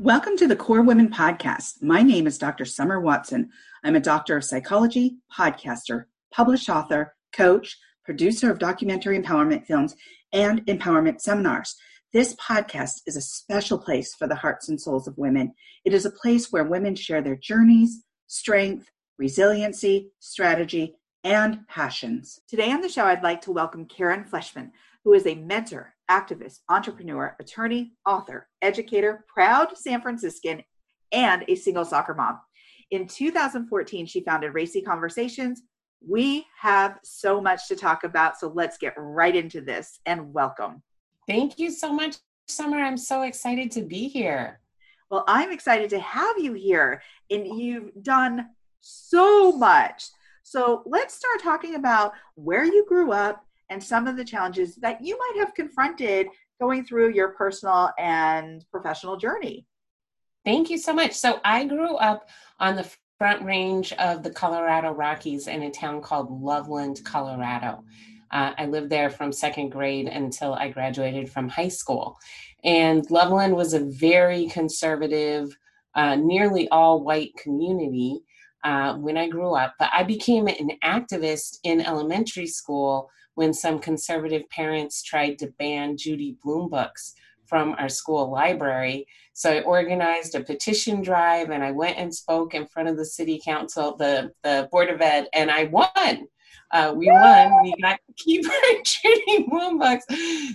Welcome to the KORE Women Podcast. My name is Dr. Summer Watson. I'm a doctor of psychology, podcaster, published author, coach, producer of documentary empowerment films, and empowerment seminars. This podcast is a special place for the hearts and souls of women. It is a place where women share their journeys, strength, resiliency, strategy, and passions. Today on the show, I'd like to welcome Karen Fleshman, who is a mentor, activist, entrepreneur, attorney, author, educator, proud San Franciscan, and a single soccer mom. In 2014, she founded Racy Conversations. We have so much to talk about, so let's get right into this and welcome. Thank you so much, Summer. I'm so excited to be here. Well, I'm excited to have you here, and you've done so much. So let's start talking about where you grew up and some of the challenges that you might have confronted going through your personal and professional journey. Thank you so much. So I grew up on the front range of the Colorado Rockies in a town called Loveland, Colorado. Uh, I lived there from second grade until I graduated from high school. And Loveland was a very conservative, uh, nearly all white community uh, when I grew up. But I became an activist in elementary school when some conservative parents tried to ban Judy Blume books from our school library. So I organized a petition drive and I went and spoke in front of the city council, the, the Board of Ed, and I won. Uh, we won. We got to keep our Judy Blume books.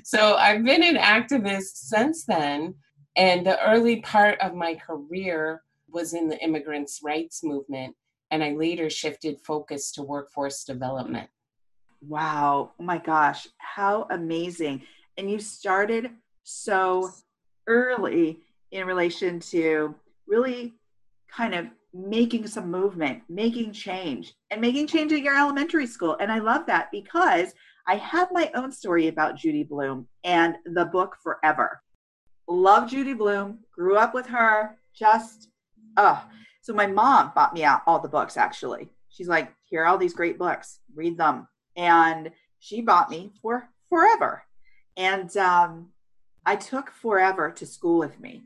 So I've been an activist since then. And the early part of my career was in the immigrants' rights movement. And I later shifted focus to workforce development. Wow. Oh my gosh. How amazing. And you started so early in relation to really kind of making some movement, making change, and making change at your elementary school. And I love that because I have my own story about Judy Blume and the book Forever. Love Judy Blume, grew up with her, just, oh. So my mom bought me out all the books actually. She's like, here are all these great books, read them. And she bought me for Forever. And um, I took Forever to school with me.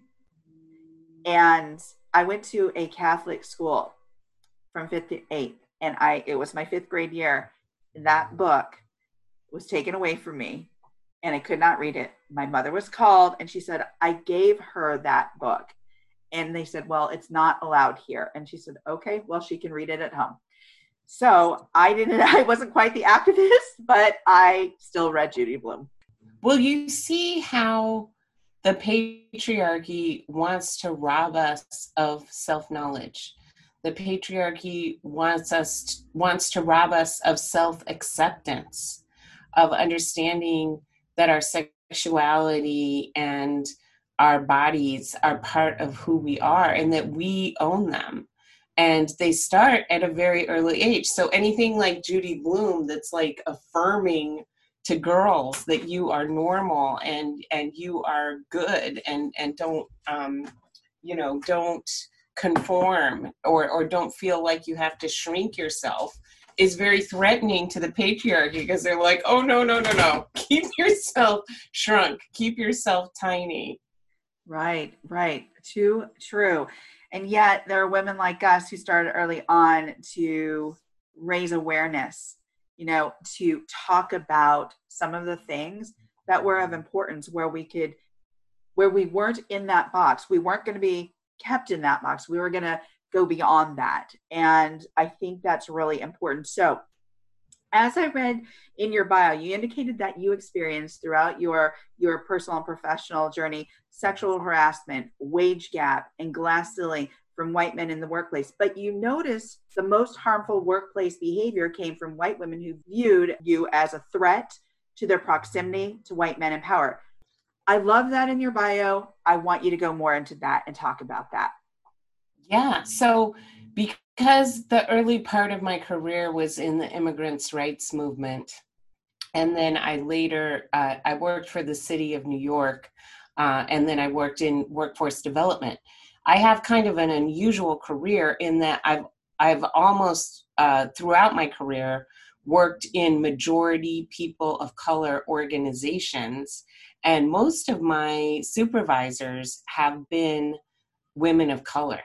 And I went to a Catholic school from fifth to eighth, and I it was my fifth grade year. That book was taken away from me, and I could not read it. My mother was called, and she said I gave her that book, and they said, "Well, it's not allowed here." And she said, "Okay, well, she can read it at home." So I didn't. I wasn't quite the activist, but I still read Judy Blume. Well, you see how the patriarchy wants to rob us of self-knowledge. The patriarchy wants us wants to rob us of self-acceptance, of understanding that our sexuality and our bodies are part of who we are and that we own them and they start at a very early age. So anything like Judy Blume that's like affirming to girls that you are normal and and you are good and and don't um you know don't conform or or don't feel like you have to shrink yourself is very threatening to the patriarchy because they're like oh no no no no. Keep yourself shrunk. Keep yourself tiny. Right right. Too true and yet there are women like us who started early on to raise awareness you know, to talk about some of the things that were of importance where we could, where we weren't in that box. We weren't going to be kept in that box. We were going to go beyond that. And I think that's really important. So, as I read in your bio, you indicated that you experienced throughout your your personal and professional journey sexual harassment, wage gap, and glass ceiling from white men in the workplace. But you notice the most harmful workplace behavior came from white women who viewed you as a threat to their proximity to white men in power. I love that in your bio. I want you to go more into that and talk about that. Yeah. So, because the early part of my career was in the immigrants' rights movement, and then I later uh, I worked for the city of New York, uh, and then I worked in workforce development. I have kind of an unusual career in that I've I've almost uh, throughout my career worked in majority people of color organizations, and most of my supervisors have been women of color.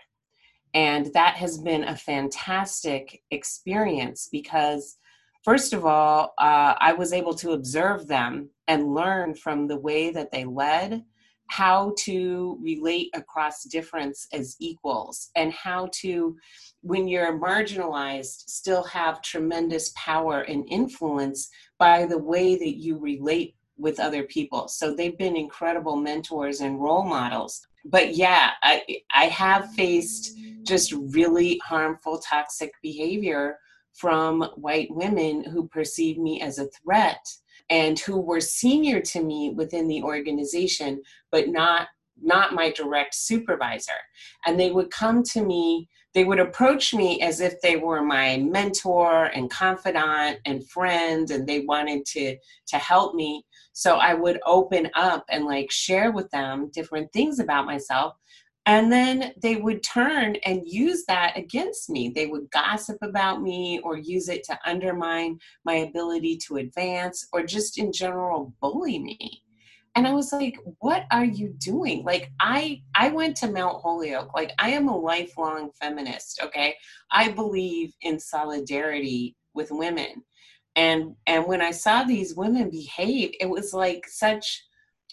And that has been a fantastic experience because, first of all, uh, I was able to observe them and learn from the way that they led how to relate across difference as equals and how to when you're marginalized still have tremendous power and influence by the way that you relate with other people. So they've been incredible mentors and role models but yeah i i have faced just really harmful toxic behavior from white women who perceive me as a threat and who were senior to me within the organization, but not not my direct supervisor. And they would come to me, they would approach me as if they were my mentor and confidant and friend, and they wanted to to help me. So I would open up and like share with them different things about myself and then they would turn and use that against me. They would gossip about me or use it to undermine my ability to advance or just in general bully me. And I was like, what are you doing? Like I I went to Mount Holyoke. Like I am a lifelong feminist, okay? I believe in solidarity with women. And and when I saw these women behave, it was like such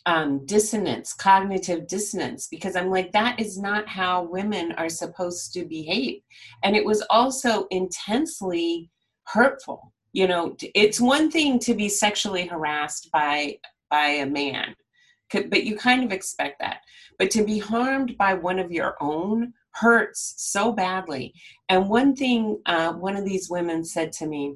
um, dissonance, cognitive dissonance, because I'm like, that is not how women are supposed to behave. And it was also intensely hurtful. You know, it's one thing to be sexually harassed by by a man, but you kind of expect that. But to be harmed by one of your own hurts so badly. And one thing, uh, one of these women said to me,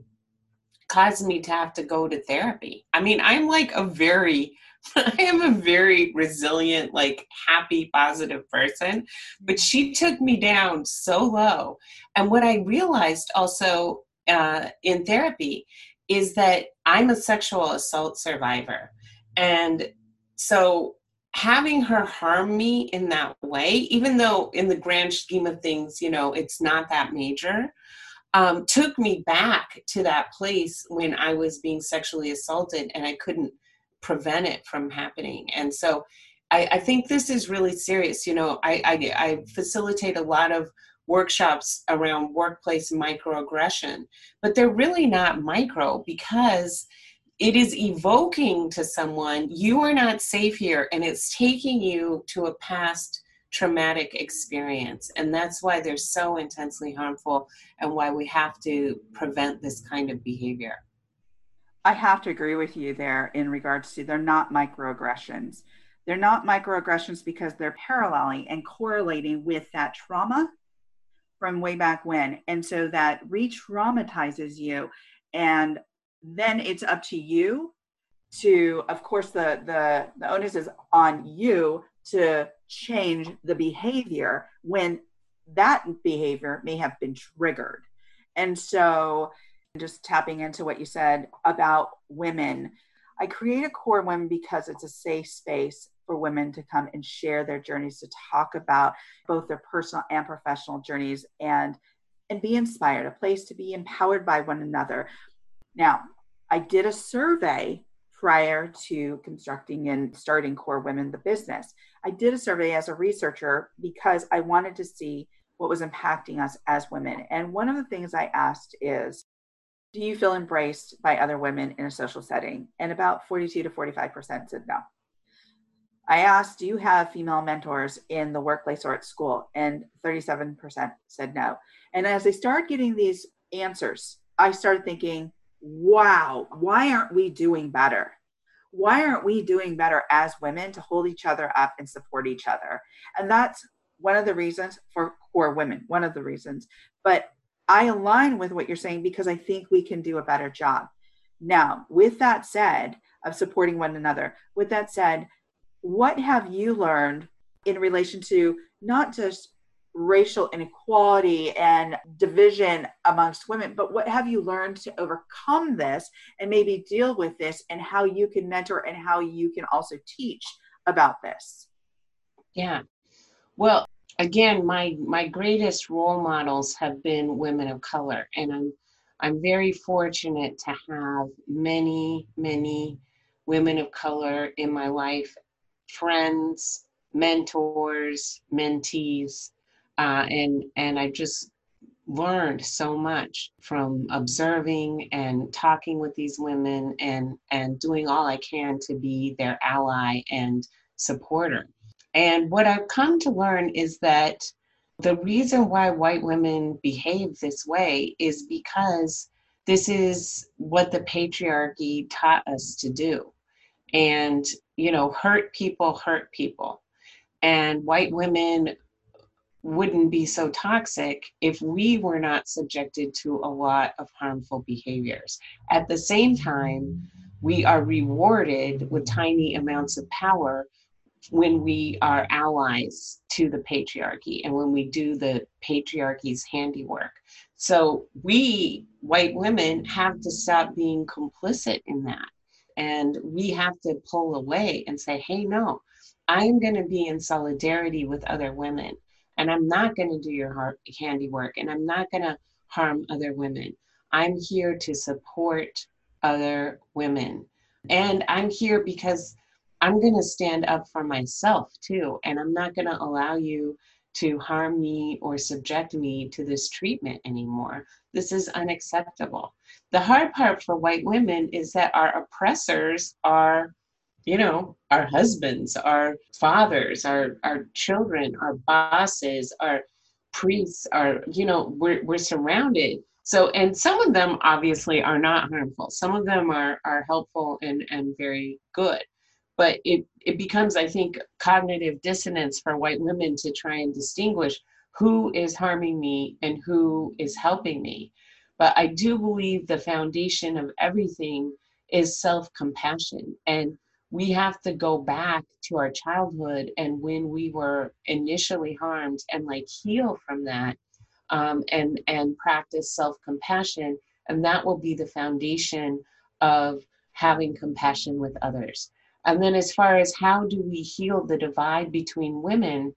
caused me to have to go to therapy. I mean, I'm like a very I am a very resilient, like happy, positive person, but she took me down so low. And what I realized also uh, in therapy is that I'm a sexual assault survivor. And so having her harm me in that way, even though in the grand scheme of things, you know, it's not that major, um, took me back to that place when I was being sexually assaulted and I couldn't prevent it from happening. And so I, I think this is really serious. You know, I, I, I facilitate a lot of workshops around workplace microaggression, but they're really not micro because it is evoking to someone, you are not safe here, and it's taking you to a past traumatic experience. And that's why they're so intensely harmful and why we have to prevent this kind of behavior. I have to agree with you there in regards to they're not microaggressions. They're not microaggressions because they're paralleling and correlating with that trauma from way back when. And so that re traumatizes you. And then it's up to you to, of course, the, the, the onus is on you to change the behavior when that behavior may have been triggered. And so just tapping into what you said about women. I create a KORE Women because it's a safe space for women to come and share their journeys to talk about both their personal and professional journeys and and be inspired, a place to be empowered by one another. Now, I did a survey prior to constructing and starting KORE Women the business. I did a survey as a researcher because I wanted to see what was impacting us as women. And one of the things I asked is do you feel embraced by other women in a social setting? And about 42 to 45% said no. I asked, do you have female mentors in the workplace or at school? And 37% said no. And as I started getting these answers, I started thinking, wow, why aren't we doing better? Why aren't we doing better as women to hold each other up and support each other? And that's one of the reasons for KORE Women, one of the reasons. But I align with what you're saying because I think we can do a better job. Now, with that said, of supporting one another, with that said, what have you learned in relation to not just racial inequality and division amongst women, but what have you learned to overcome this and maybe deal with this and how you can mentor and how you can also teach about this? Yeah. Well, again, my my greatest role models have been women of color, and I'm I'm very fortunate to have many many women of color in my life, friends, mentors, mentees, uh, and and I just learned so much from observing and talking with these women and and doing all I can to be their ally and supporter. And what I've come to learn is that the reason why white women behave this way is because this is what the patriarchy taught us to do. And, you know, hurt people hurt people. And white women wouldn't be so toxic if we were not subjected to a lot of harmful behaviors. At the same time, we are rewarded with tiny amounts of power when we are allies to the patriarchy and when we do the patriarchy's handiwork. So we, white women, have to stop being complicit in that. And we have to pull away and say, hey, no, I'm going to be in solidarity with other women. And I'm not going to do your handiwork and I'm not going to harm other women. I'm here to support other women. And I'm here because I'm going to stand up for myself too. And I'm not going to allow you to harm me or subject me to this treatment anymore. This is unacceptable. The hard part for white women is that our oppressors are, you know, our husbands, our fathers, our, our children, our bosses, our priests, our, you know, we're, we're surrounded. So, and some of them obviously are not harmful. Some of them are, are helpful and, and very good but it, it becomes i think cognitive dissonance for white women to try and distinguish who is harming me and who is helping me but i do believe the foundation of everything is self-compassion and we have to go back to our childhood and when we were initially harmed and like heal from that um, and and practice self-compassion and that will be the foundation of having compassion with others. And then, as far as how do we heal the divide between women,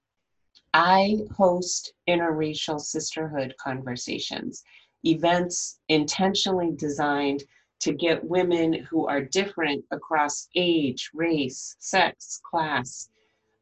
I host interracial sisterhood conversations, events intentionally designed to get women who are different across age, race, sex, class,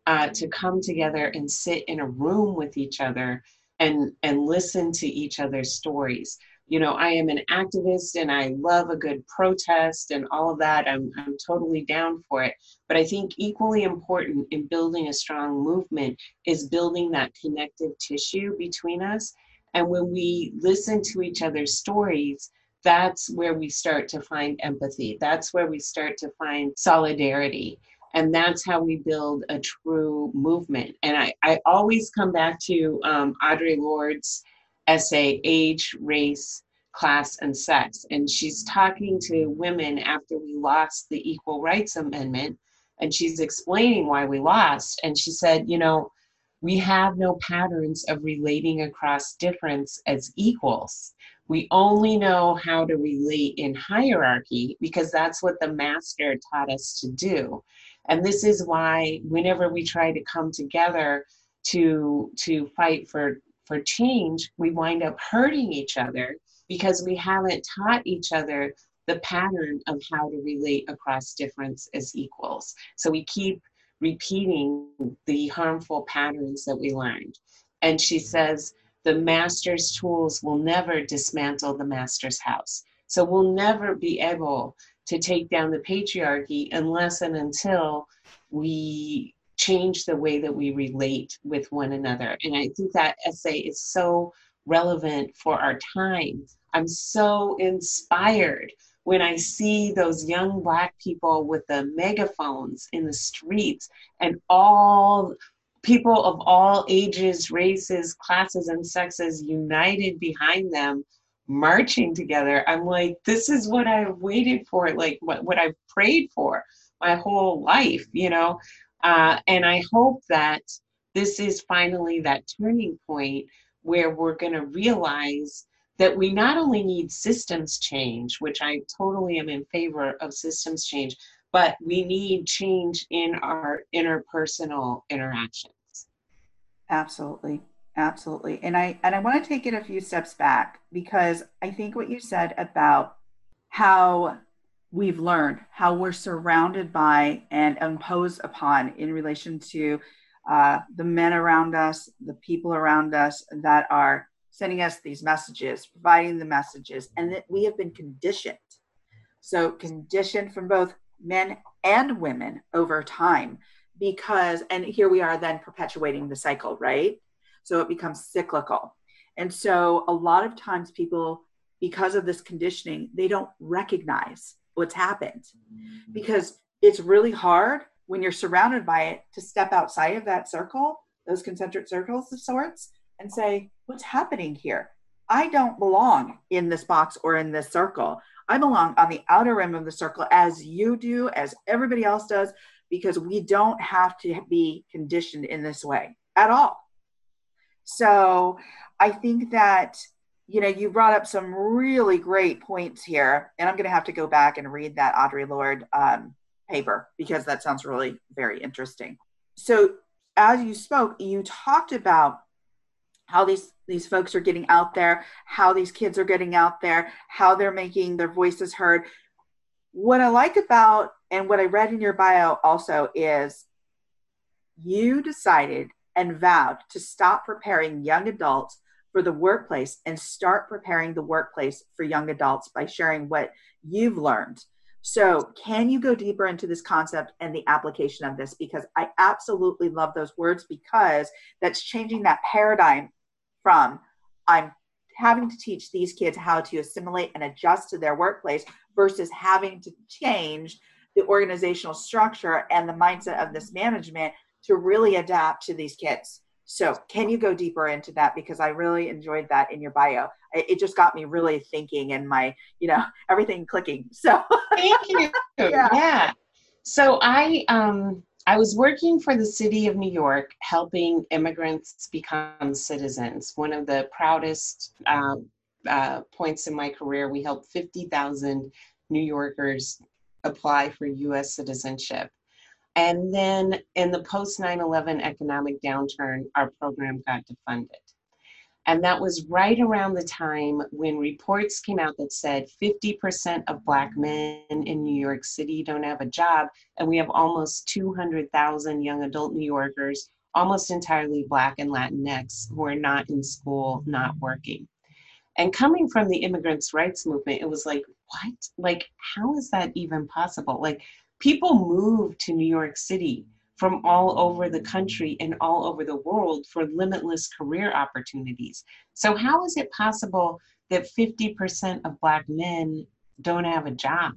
uh, to come together and sit in a room with each other and, and listen to each other's stories you know, I am an activist and I love a good protest and all of that. I'm, I'm totally down for it. But I think equally important in building a strong movement is building that connective tissue between us. And when we listen to each other's stories, that's where we start to find empathy. That's where we start to find solidarity. And that's how we build a true movement. And I, I always come back to um, Audre Lorde's essay, Age, Race, Class, and Sex. And she's talking to women after we lost the Equal Rights Amendment. And she's explaining why we lost. And she said, you know, we have no patterns of relating across difference as equals. We only know how to relate in hierarchy because that's what the master taught us to do. And this is why whenever we try to come together to to fight for for change, we wind up hurting each other because we haven't taught each other the pattern of how to relate across difference as equals. So we keep repeating the harmful patterns that we learned. And she says, the master's tools will never dismantle the master's house. So we'll never be able to take down the patriarchy unless and until we change the way that we relate with one another. And I think that essay is so relevant for our time. I'm so inspired when I see those young Black people with the megaphones in the streets and all people of all ages, races, classes, and sexes united behind them marching together. I'm like, this is what I've waited for, like what, what I've prayed for my whole life, you know. Uh, and I hope that this is finally that turning point where we're going to realize that we not only need systems change, which I totally am in favor of systems change, but we need change in our interpersonal interactions. Absolutely. Absolutely. And I and I want to take it a few steps back because I think what you said about how we've learned, how we're surrounded by and imposed upon in relation to uh, the men around us, the people around us that are sending us these messages, providing the messages, and that we have been conditioned. So, conditioned from both men and women over time, because, and here we are then perpetuating the cycle, right? So it becomes cyclical. And so, a lot of times, people, because of this conditioning, they don't recognize what's happened because it's really hard when you're surrounded by it to step outside of that circle, those concentric circles of sorts, and say, What's happening here? I don't belong in this box or in this circle. I belong on the outer rim of the circle as you do, as everybody else does, because we don't have to be conditioned in this way at all. So I think that, you know, you brought up some really great points here, and I'm going to have to go back and read that Audre Lorde um, paper because that sounds really very interesting. So as you spoke, you talked about how these these folks are getting out there, how these kids are getting out there, how they're making their voices heard. What I like about and what I read in your bio also is you decided and vowed to stop preparing young adults for the workplace and start preparing the workplace for young adults by sharing what you've learned. So, can you go deeper into this concept and the application of this? Because I absolutely love those words because that's changing that paradigm from I'm having to teach these kids how to assimilate and adjust to their workplace versus having to change the organizational structure and the mindset of this management to really adapt to these kids. So, can you go deeper into that? Because I really enjoyed that in your bio. It just got me really thinking and my, you know, everything clicking. So, thank you. yeah. yeah. So, I, um, I was working for the city of New York, helping immigrants become citizens. One of the proudest uh, uh, points in my career, we helped 50,000 New Yorkers apply for US citizenship. And then in the post 9 11 economic downturn, our program got defunded. And that was right around the time when reports came out that said 50% of Black men in New York City don't have a job. And we have almost 200,000 young adult New Yorkers, almost entirely Black and Latinx, who are not in school, not working. And coming from the immigrants' rights movement, it was like, what? Like, how is that even possible? Like, people move to New York City from all over the country and all over the world for limitless career opportunities. So, how is it possible that 50% of Black men don't have a job?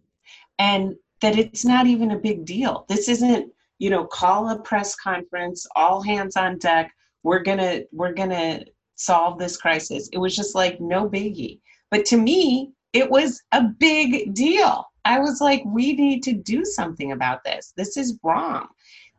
And that it's not even a big deal. This isn't, you know, call a press conference, all hands on deck. We're gonna, we're gonna solve this crisis. It was just like no biggie. But to me, it was a big deal. I was like, we need to do something about this. This is wrong.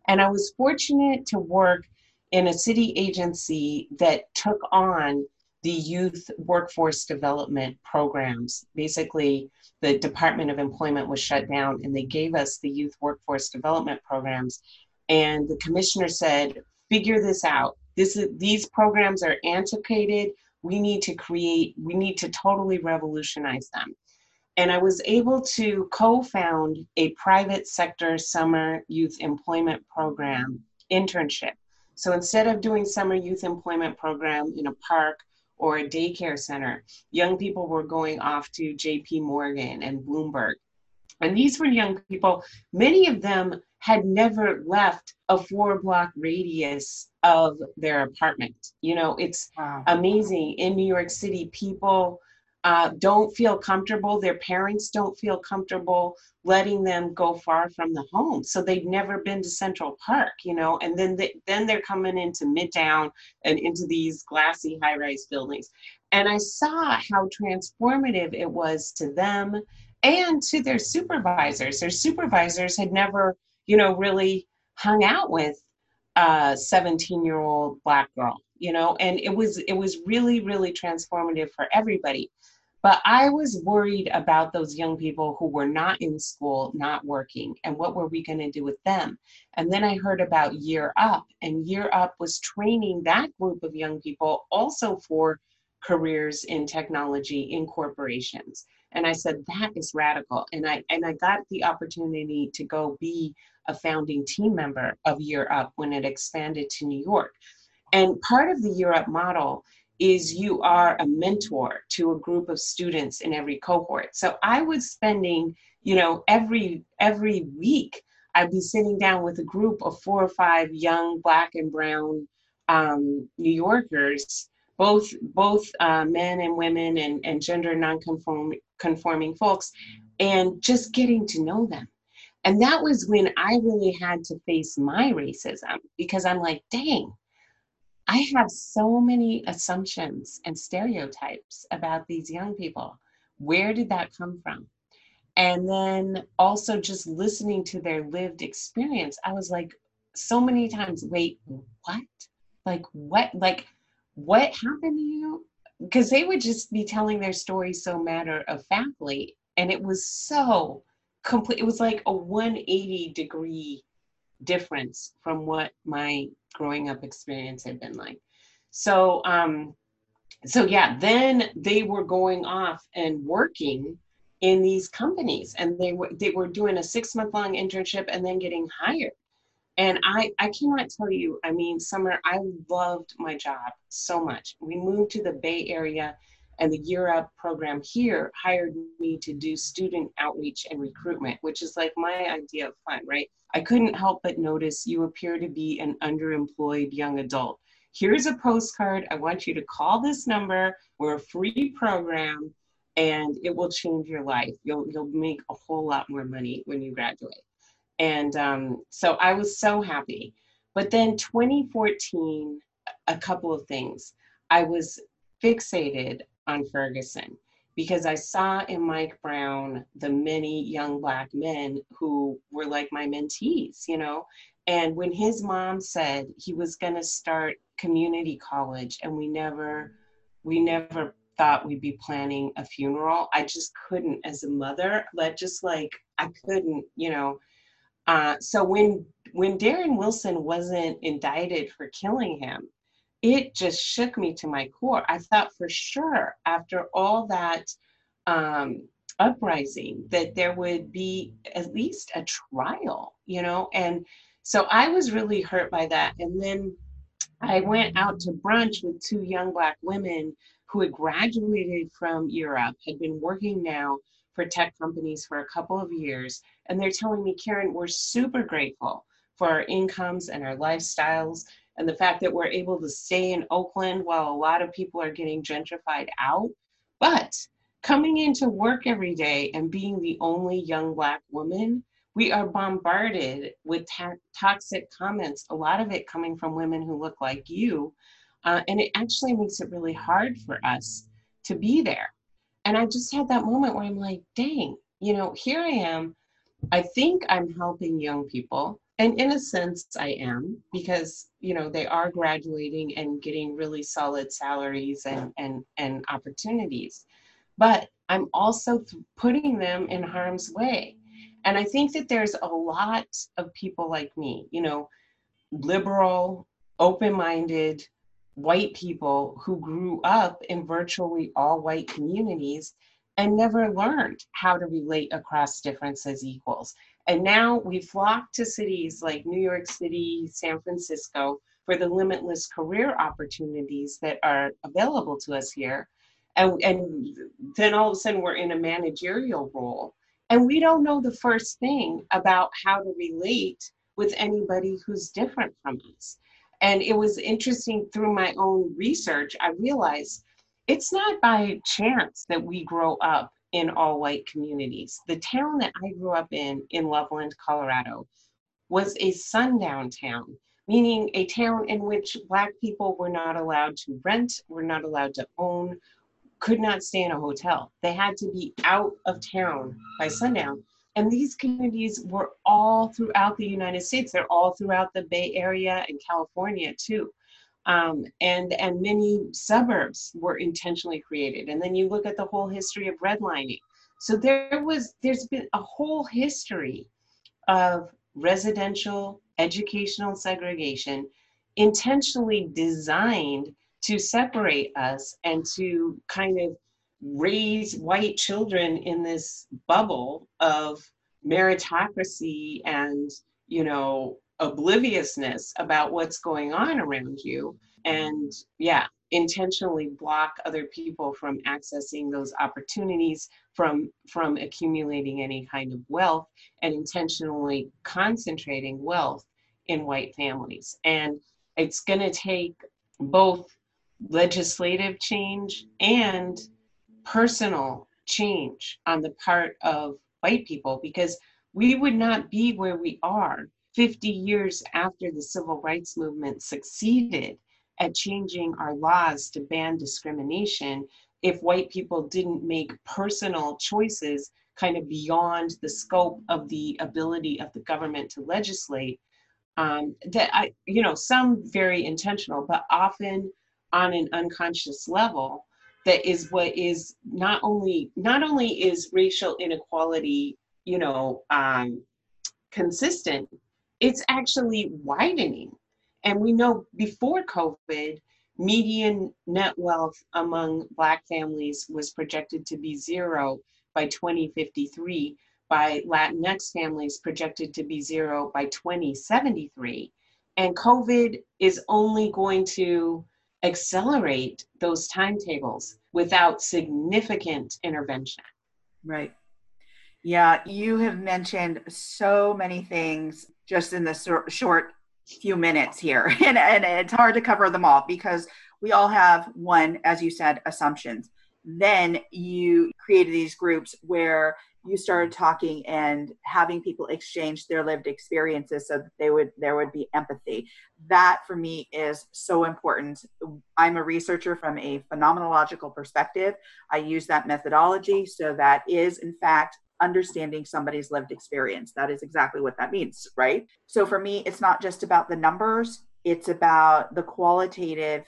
And I was fortunate to work in a city agency that took on the youth workforce development programs. Basically, the Department of Employment was shut down and they gave us the youth workforce development programs. And the commissioner said, figure this out. This is, these programs are antiquated. We need to create, we need to totally revolutionize them and I was able to co found a private sector summer youth employment program internship. So instead of doing summer youth employment program in a park or a daycare center, young people were going off to JP Morgan and Bloomberg. And these were young people, many of them had never left a four block radius of their apartment. You know, it's wow. amazing. In New York City, people uh, don't feel comfortable, their parents don't feel comfortable letting them go far from the home. So they've never been to Central Park, you know, and then they, then they're coming into Midtown and into these glassy high-rise buildings. And I saw how transformative it was to them and to their supervisors. Their supervisors had never, you know, really hung out with a 17 year old black girl you know and it was it was really really transformative for everybody. But i was worried about those young people who were not in school not working and what were we going to do with them? And then i heard about year up and year up was training that group of young people also for careers in technology in corporations. And i said that is radical. And i and i got the opportunity to go be a founding team member of Year Up when it expanded to New York. And part of the Year Up model is you are a mentor to a group of students in every cohort. So I was spending, you know, every every week I'd be sitting down with a group of four or five young black and brown um, New Yorkers, both both uh, men and women and, and gender non-conforming conforming folks, and just getting to know them. And that was when I really had to face my racism because I'm like, dang, I have so many assumptions and stereotypes about these young people. Where did that come from? And then also just listening to their lived experience, I was like, so many times, wait, what? Like, what? Like, what happened to you? Because they would just be telling their story so matter of factly. And it was so complete. It was like a 180 degree difference from what my growing up experience had been like. So, um, so yeah, then they were going off and working in these companies, and they were they were doing a six month long internship and then getting hired. And I I cannot tell you. I mean, Summer, I loved my job so much. We moved to the Bay Area and the Year Up program here hired me to do student outreach and recruitment, which is like my idea of fun, right? I couldn't help but notice you appear to be an underemployed young adult. Here's a postcard. I want you to call this number. We're a free program and it will change your life. You'll, you'll make a whole lot more money when you graduate. And um, so I was so happy. But then 2014, a couple of things. I was fixated on Ferguson because I saw in Mike Brown the many young black men who were like my mentees, you know. And when his mom said he was going to start community college and we never we never thought we'd be planning a funeral, I just couldn't as a mother, let just like I couldn't, you know. Uh, so when when Darren Wilson wasn't indicted for killing him, it just shook me to my core. I thought for sure after all that um, uprising that there would be at least a trial, you know? And so I was really hurt by that. And then I went out to brunch with two young Black women who had graduated from Year Up, had been working now for tech companies for a couple of years. And they're telling me, Karen, we're super grateful for our incomes and our lifestyles and the fact that we're able to stay in Oakland while a lot of people are getting gentrified out. But coming into work every day and being the only young Black woman, we are bombarded with ta- toxic comments, a lot of it coming from women who look like you. Uh, and it actually makes it really hard for us to be there. And I just had that moment where I'm like, dang, you know, here I am. I think I'm helping young people and in a sense i am because you know they are graduating and getting really solid salaries and and and opportunities. But i'm also putting them in harm's way. And i think that there's a lot of people like me you know liberal open-minded white people who grew up in virtually all white communities and never learned how to relate across differences equals and now we flock to cities like New York City, San Francisco for the limitless career opportunities that are available to us here. And, and then all of a sudden we're in a managerial role. And we don't know the first thing about how to relate with anybody who's different from us. And it was interesting through my own research, I realized it's not by chance that we grow up in all white communities. The town that I grew up in, in Loveland, Colorado, was a sundown town, meaning a town in which Black people were not allowed to rent, were not allowed to own, could not stay in a hotel. They had to be out of town by sundown. And these communities were all throughout the United States. They're all throughout the Bay Area and California too um, and and many suburbs were intentionally created. And then you look at the whole history of redlining. So there was there's been a whole history of residential educational segregation intentionally designed to separate us and to kind of raise white children in this bubble of meritocracy and you know, obliviousness about what's going on around you. And yeah, intentionally block other people from accessing those opportunities from from accumulating any kind of wealth and intentionally concentrating wealth in white families and it's going to take both legislative change and personal change on the part of white people because we would not be where we are 50 years after the civil rights movement succeeded at changing our laws to ban discrimination if white people didn't make personal choices kind of beyond the scope of the ability of the government to legislate um, that i you know some very intentional but often on an unconscious level that is what is not only not only is racial inequality you know um, consistent it's actually widening and we know before COVID, median net wealth among Black families was projected to be zero by 2053, by Latinx families projected to be zero by 2073. And COVID is only going to accelerate those timetables without significant intervention. Right. Yeah, you have mentioned so many things just in this short few minutes here and, and it's hard to cover them all because we all have one as you said assumptions. Then you created these groups where you started talking and having people exchange their lived experiences so that they would there would be empathy. That for me is so important. I'm a researcher from a phenomenological perspective. I use that methodology so that is in fact understanding somebody's lived experience. That is exactly what that means, right? So for me, it's not just about the numbers, it's about the qualitative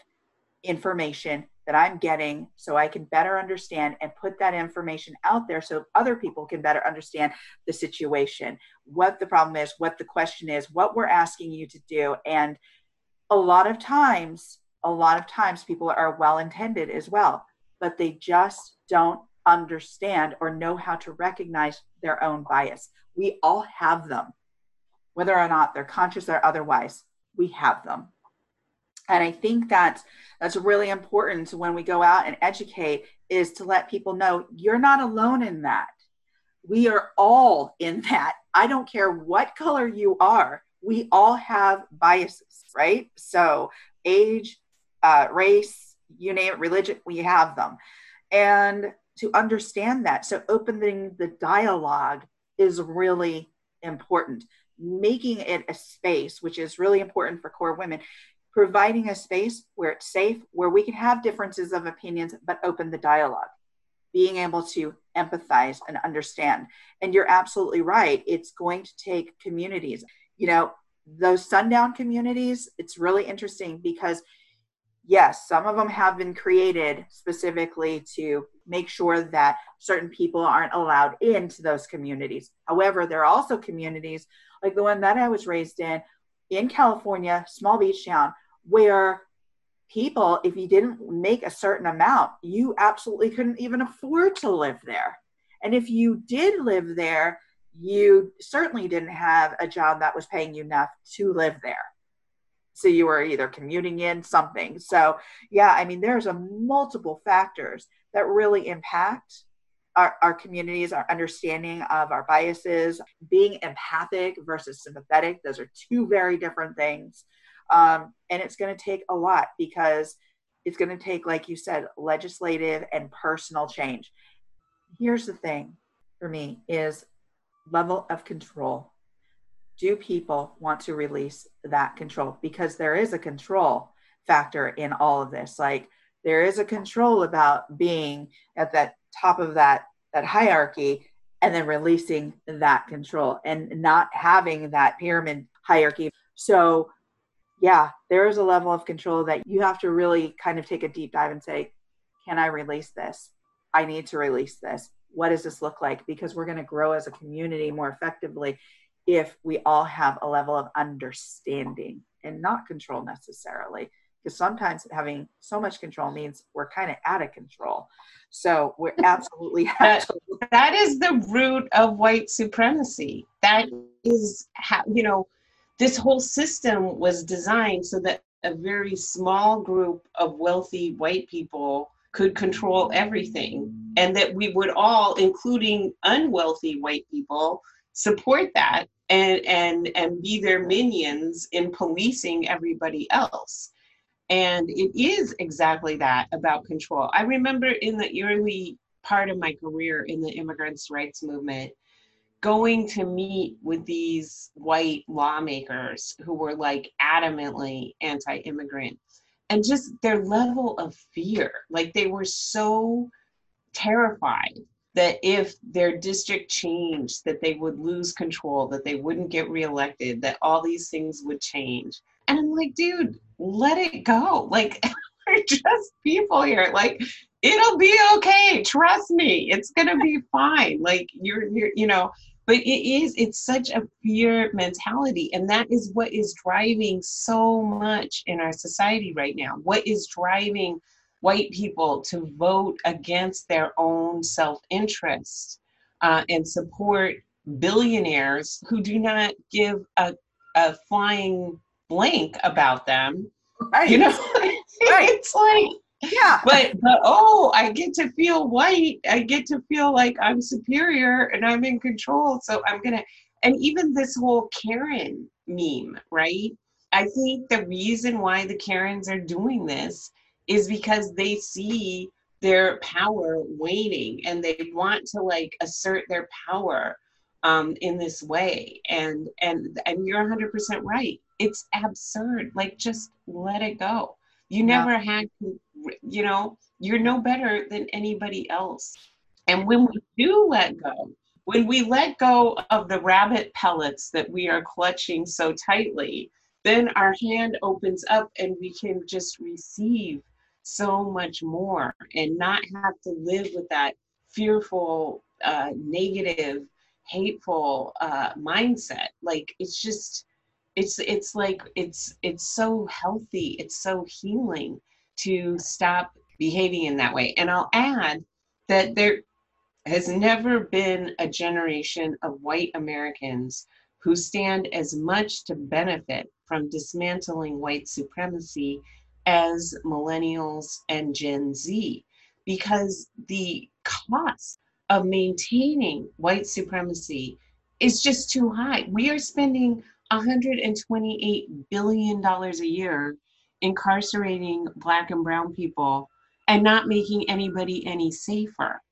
information that I'm getting so I can better understand and put that information out there so other people can better understand the situation, what the problem is, what the question is, what we're asking you to do. And a lot of times, a lot of times people are well intended as well, but they just don't understand or know how to recognize their own bias. We all have them, whether or not they're conscious or otherwise, we have them. And I think that that's really important when we go out and educate is to let people know you're not alone in that. We are all in that. I don't care what color you are. We all have biases, right? So age, uh, race, you name it, religion, we have them. And to understand that. So opening the dialogue is really important. Making it a space, which is really important for KORE Women, providing a space where it's safe, where we can have differences of opinions, but open the dialogue, being able to empathize and understand. And you're absolutely right. It's going to take communities. You know, those sundown communities, it's really interesting because yes, some of them have been created specifically to make sure that certain people aren't allowed into those communities. However, there are also communities like the one that I was raised in, in California, small beach town, where people, if you didn't make a certain amount, you absolutely couldn't even afford to live there. And if you did live there, you certainly didn't have a job that was paying you enough to live there so you were either commuting in something. So yeah i mean there's a multiple factors that really impact our, our communities our understanding of our biases. Being empathic versus sympathetic those are two very different things. Um, and it's going to take a lot because it's going to take like you said legislative and personal change. Here's the thing for me is level of control do people want to release that control? Because there is a control factor in all of this. Like there is a control about being at that top of that that hierarchy and then releasing that control and not having that pyramid hierarchy. So yeah, there is a level of control that you have to really kind of take a deep dive and say, can I release this? I need to release this. What does this look like? Because we're going to grow as a community more effectively if we all have a level of understanding and not control necessarily because sometimes having so much control means we're kind of out of control. So we're absolutely that, that is the root of white supremacy. That is how you know this whole system was designed so that a very small group of wealthy white people could control everything and that we would all including unwealthy white people support that and and and be their minions in policing everybody else. And it is exactly that about control. I remember in the early part of my career in the immigrants rights movement going to meet with these white lawmakers who were like adamantly anti-immigrant and just their level of fear. Like they were so terrified that if their district changed that they would lose control that they wouldn't get reelected that all these things would change. And i'm like dude let it go. Like we're just people here. Like it'll be okay. Trust me. It's gonna be fine. Like you're, you're you know but it is it's such a fear mentality. And that is what is driving so much in our society right now. What is driving white people to vote against their own self-interest uh, and support billionaires who do not give a, a flying blank about them. Right. you know? Right. it's like yeah. but but oh i get to feel white. I get to feel like i'm superior and i'm in control so i'm gonna and even this whole karen meme right? I think the reason why the karens are doing this is because they see their power waning and they want to like assert their power um, in this way and and and you're 100% right it's absurd like just let it go you never yeah. had to you know, you're no better than anybody else. And when we do let go, when we let go of the rabbit pellets that we are clutching so tightly, then our hand opens up and we can just receive so much more and not have to live with that fearful, uh, negative, hateful uh, mindset. Like it's just, it's it's like it's it's so healthy. It's so healing to stop behaving in that way. And I'll add that there has never been a generation of white Americans who stand as much to benefit from dismantling white supremacy as millennials and Gen Z, because the cost of maintaining white supremacy is just too high. We are spending $128 billion a year incarcerating black and brown people and not making anybody any safer.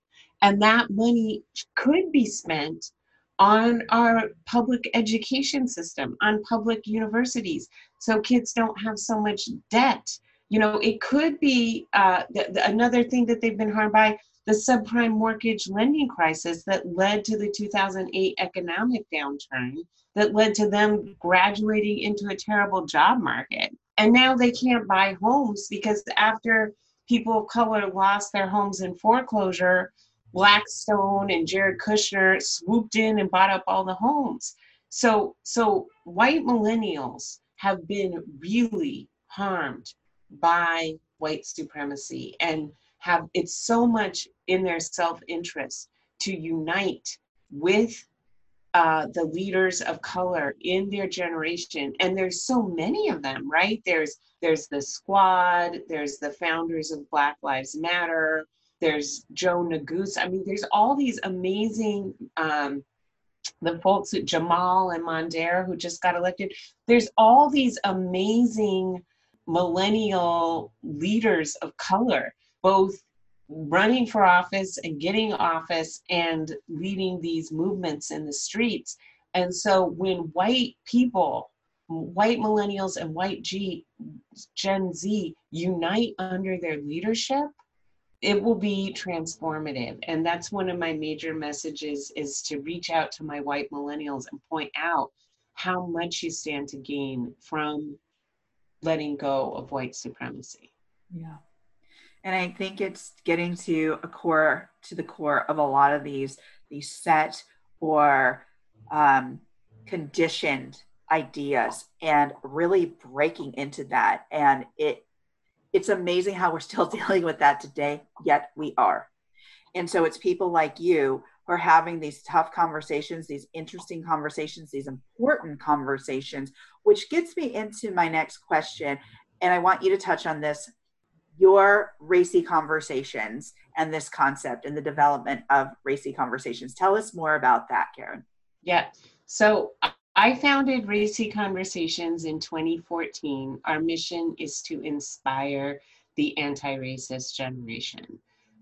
And that money could be spent on our public education system, on public universities, so kids don't have so much debt. You know, it could be uh, the, the, another thing that they've been harmed by the subprime mortgage lending crisis that led to the 2008 economic downturn, that led to them graduating into a terrible job market. And now they can't buy homes because after people of color lost their homes in foreclosure, Blackstone and Jared Kushner swooped in and bought up all the homes. So, so white millennials have been really harmed by white supremacy and have it's so much in their self-interest to unite with uh, the leaders of color in their generation and there's so many of them right there's there's the squad there's the founders of black lives matter there's joe neguse i mean there's all these amazing um, the folks at Jamaal and Mondaire who just got elected there's all these amazing millennial leaders of color both running for office and getting office and leading these movements in the streets. And so when white people, white millennials and white G, Gen Z unite under their leadership, it will be transformative. And that's one of my major messages is to reach out to my white millennials and point out how much you stand to gain from letting go of white supremacy. Yeah and i think it's getting to a core to the core of a lot of these these set or um, conditioned ideas and really breaking into that and it it's amazing how we're still dealing with that today yet we are And so it's people like you who are having these tough conversations, these interesting conversations, these important conversations, which gets me into my next question. And I want you to touch on this your racy conversations and this concept and the development of racy conversations. Tell us more about that, Karen. Yeah. So I founded Racy Conversations in 2014. Our mission is to inspire the anti racist generation.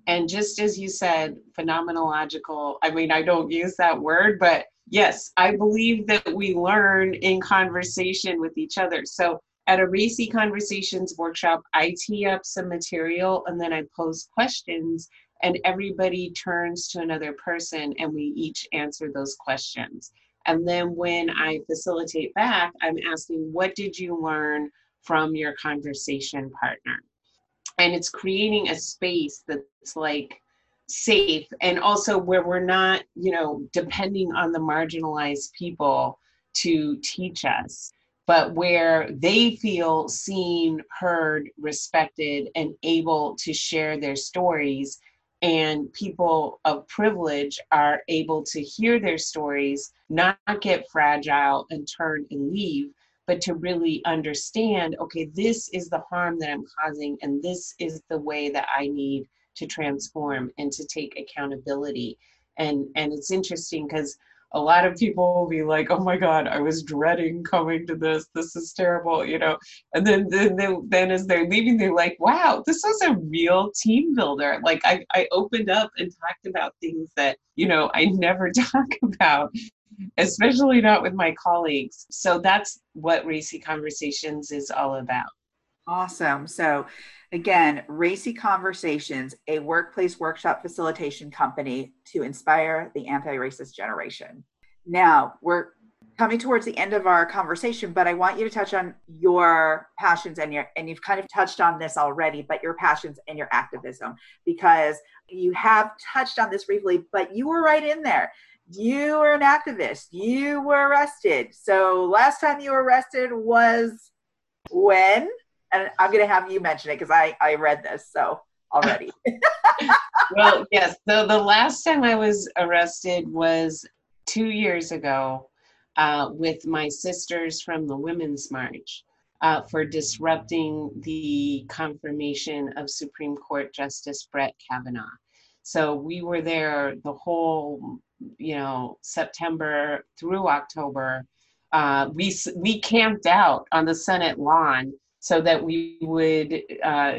And just as you said, phenomenological, I mean, I don't use that word, but yes, I believe that we learn in conversation with each other. So at a Racy Conversations workshop, I tee up some material and then I pose questions, and everybody turns to another person and we each answer those questions. And then when I facilitate back, I'm asking, what did you learn from your conversation partner? And it's creating a space that's like safe and also where we're not, you know, depending on the marginalized people to teach us, but where they feel seen, heard, respected, and able to share their stories and people of privilege are able to hear their stories, not get fragile and turn and leave, but to really understand okay, this is the harm that I'm causing, and this is the way that I need to transform and to take accountability. And, and it's interesting because a lot of people will be like, "Oh my God, I was dreading coming to this. This is terrible," you know. And then then they, then as they're leaving, they're like, "Wow, this was a real team builder." Like I I opened up and talked about things that you know I never talk about, especially not with my colleagues. So that's what Racy Conversations is all about. Awesome. So Again, Racy Conversations, a workplace workshop facilitation company to inspire the anti racist generation. Now, we're coming towards the end of our conversation, but I want you to touch on your passions and your, and you've kind of touched on this already, but your passions and your activism, because you have touched on this briefly, but you were right in there. You were an activist, you were arrested. So, last time you were arrested was when? And I'm going to have you mention it because I I read this so already. well, yes. So the last time I was arrested was two years ago uh, with my sisters from the Women's March uh, for disrupting the confirmation of Supreme Court Justice Brett Kavanaugh. So we were there the whole, you know, September through October. Uh, we we camped out on the Senate lawn so that we would uh,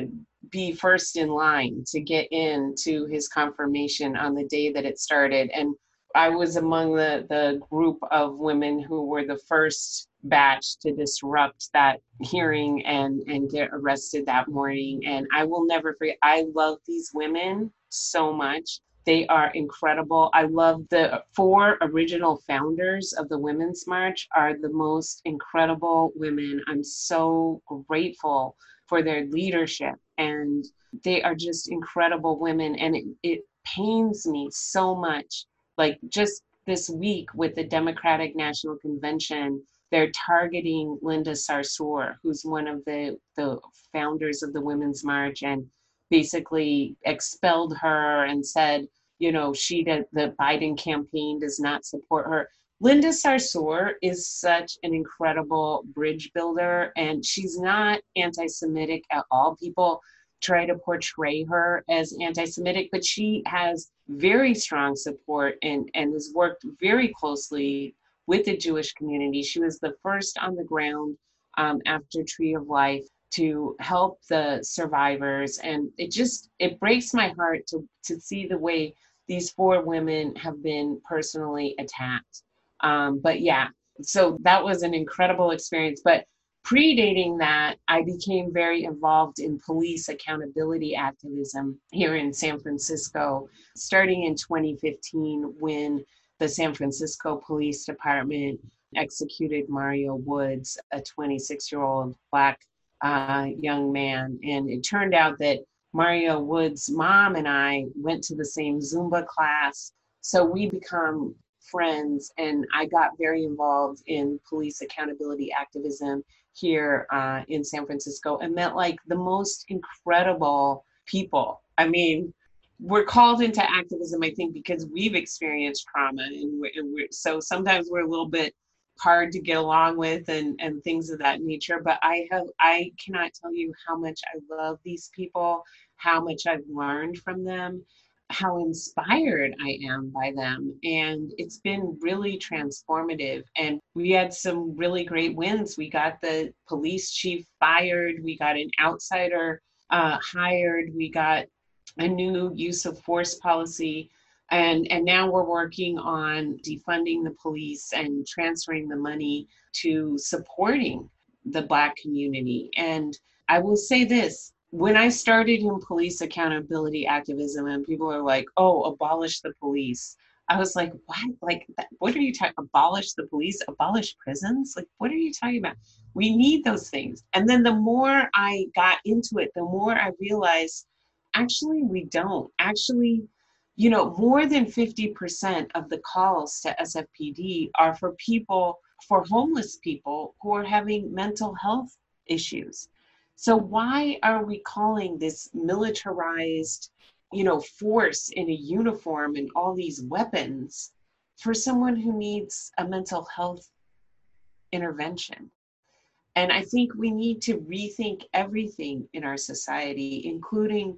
be first in line to get in to his confirmation on the day that it started. And I was among the, the group of women who were the first batch to disrupt that hearing and, and get arrested that morning. And I will never forget, I love these women so much. They are incredible. I love the four original founders of the Women's March are the most incredible women. I'm so grateful for their leadership and they are just incredible women and it, it pains me so much like just this week with the Democratic National Convention they're targeting Linda Sarsour, who's one of the, the founders of the Women's March, and basically expelled her and said, you know, she did, the Biden campaign does not support her. Linda Sarsour is such an incredible bridge builder, and she's not anti Semitic at all. People try to portray her as anti Semitic, but she has very strong support and, and has worked very closely with the Jewish community. She was the first on the ground um, after Tree of Life to help the survivors and it just it breaks my heart to to see the way these four women have been personally attacked. Um, but yeah, so that was an incredible experience. But predating that, I became very involved in police accountability activism here in San Francisco, starting in 2015 when the San Francisco Police Department executed Mario Woods, a 26 year old Black uh, young man. And it turned out that Mario Wood's mom and I went to the same Zumba class. So we become friends, and I got very involved in police accountability activism here uh, in San Francisco and met like the most incredible people. I mean, we're called into activism, I think, because we've experienced trauma, and, we're, and we're, so sometimes we're a little bit hard to get along with and and things of that nature but i have i cannot tell you how much i love these people how much i've learned from them how inspired I am by them. And it's been really transformative. And we had some really great wins. We got the police chief fired, we got an outsider uh, hired, we got a new use of force policy. And, and now we're working on defunding the police and transferring the money to supporting the Black community. And I will say this when I started in police accountability activism, and people are like, "Oh, abolish the police," I was like, "What? Like, what are you talking? Abolish the police? Abolish prisons? Like, what are you talking about? We need those things." And then the more I got into it, the more I realized, actually, we don't. Actually, you know, more than fifty percent of the calls to SFPD are for people, for homeless people who are having mental health issues so why are we calling this militarized, you know, force in a uniform and all these weapons for someone who needs a mental health intervention? And I think we need to rethink everything in our society, including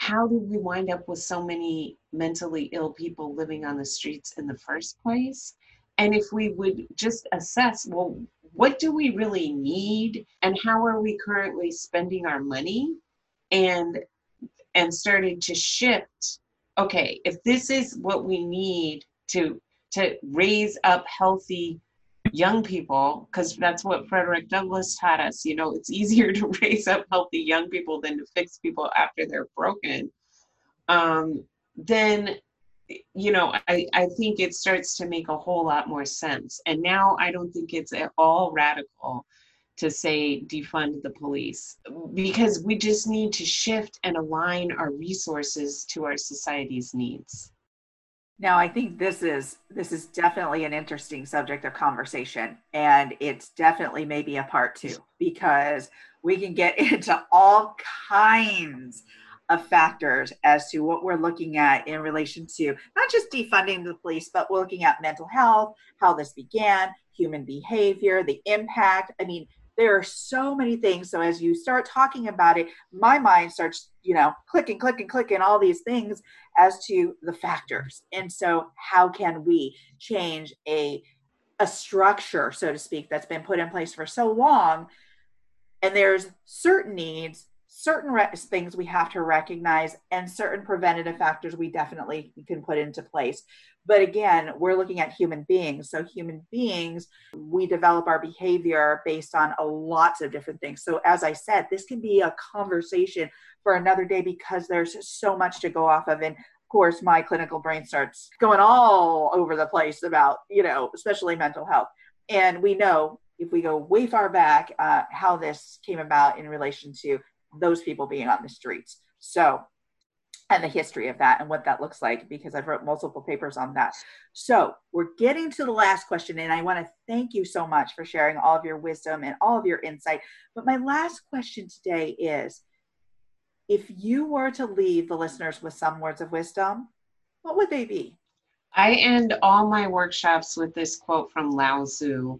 how did we wind up with so many mentally ill people living on the streets in the first place? And if we would just assess, well, what do we really need and how are we currently spending our money and and started to shift okay if this is what we need to to raise up healthy young people because that's what frederick douglass taught us you know it's easier to raise up healthy young people than to fix people after they're broken um, then you know, I, I think it starts to make a whole lot more sense. And now I don't think it's at all radical to say defund the police because we just need to shift and align our resources to our society's needs. Now, I think this is this is definitely an interesting subject of conversation, and it's definitely maybe a part two because we can get into all kinds of factors as to what we're looking at in relation to not just defunding the police, but looking at mental health, how this began, human behavior, the impact. I mean, there are so many things. So as you start talking about it, my mind starts, you know, clicking, clicking, clicking, all these things as to the factors. And so how can we change a a structure, so to speak, that's been put in place for so long? And there's certain needs certain re- things we have to recognize and certain preventative factors we definitely can put into place but again we're looking at human beings. So human beings we develop our behavior based on a lots of different things. So as i said this can be a conversation for another day because there's so much to go off of. And of course my clinical brain starts going all over the place about you know especially mental health. And we know if we go way far back uh, how this came about in relation to those people being on the streets. So, and the history of that and what that looks like because I've wrote multiple papers on that. So, we're getting to the last question, and I want to thank you so much for sharing all of your wisdom and all of your insight. But my last question today is if you were to leave the listeners with some words of wisdom, what would they be? I end all my workshops with this quote from Lao Tzu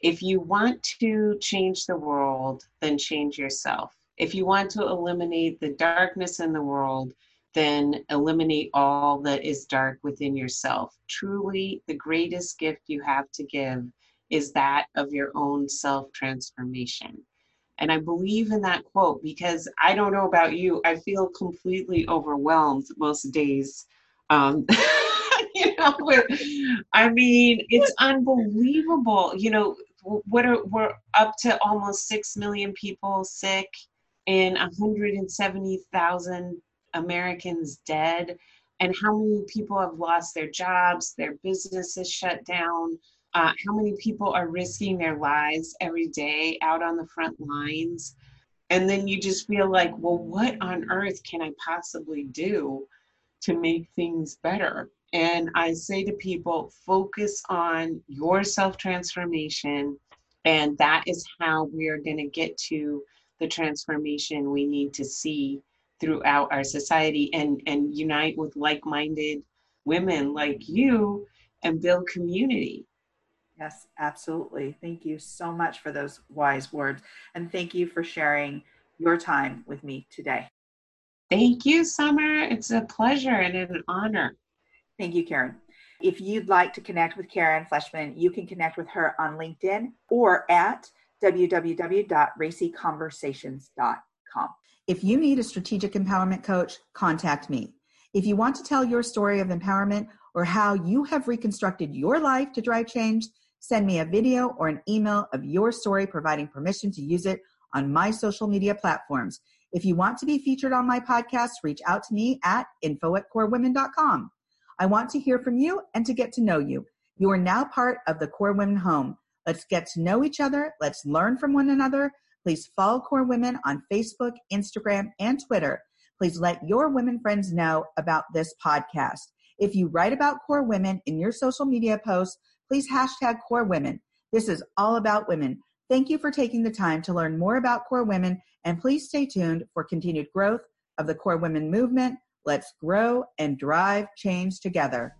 If you want to change the world, then change yourself. If you want to eliminate the darkness in the world, then eliminate all that is dark within yourself. Truly, the greatest gift you have to give is that of your own self transformation. And I believe in that quote because I don't know about you, I feel completely overwhelmed most days. Um, you know, with, I mean, it's unbelievable. You know, what are we're up to almost six million people sick and 170,000 Americans dead, and how many people have lost their jobs, their businesses shut down, uh, how many people are risking their lives every day out on the front lines. And then you just feel like, well, what on earth can I possibly do to make things better? And I say to people, focus on your self transformation. And that is how we are going to get to the transformation we need to see throughout our society and and unite with like-minded women like you and build community. Yes absolutely. Thank you so much for those wise words. And thank you for sharing your time with me today. Thank you summer. It's a pleasure and an honor. Thank you karen. If you'd like to connect with Karen Fleshman, you can connect with her on LinkedIn or at www.racyconversations.com. If you need a strategic empowerment coach, contact me. If you want to tell your story of empowerment or how you have reconstructed your life to drive change, send me a video or an email of your story providing permission to use it on my social media platforms. If you want to be featured on my podcast, reach out to me at info at korewomen.com. I want to hear from you and to get to know you. You are now part of the KORE Women home. Let's get to know each other. Let's learn from one another. Please follow KORE Women on Facebook, Instagram, and Twitter. Please let your women friends know about this podcast. If you write about KORE Women in your social media posts, please hashtag KORE Women. This is all about women. Thank you for taking the time to learn more about KORE Women, and please stay tuned for continued growth of the KORE Women movement Let's grow and drive change together.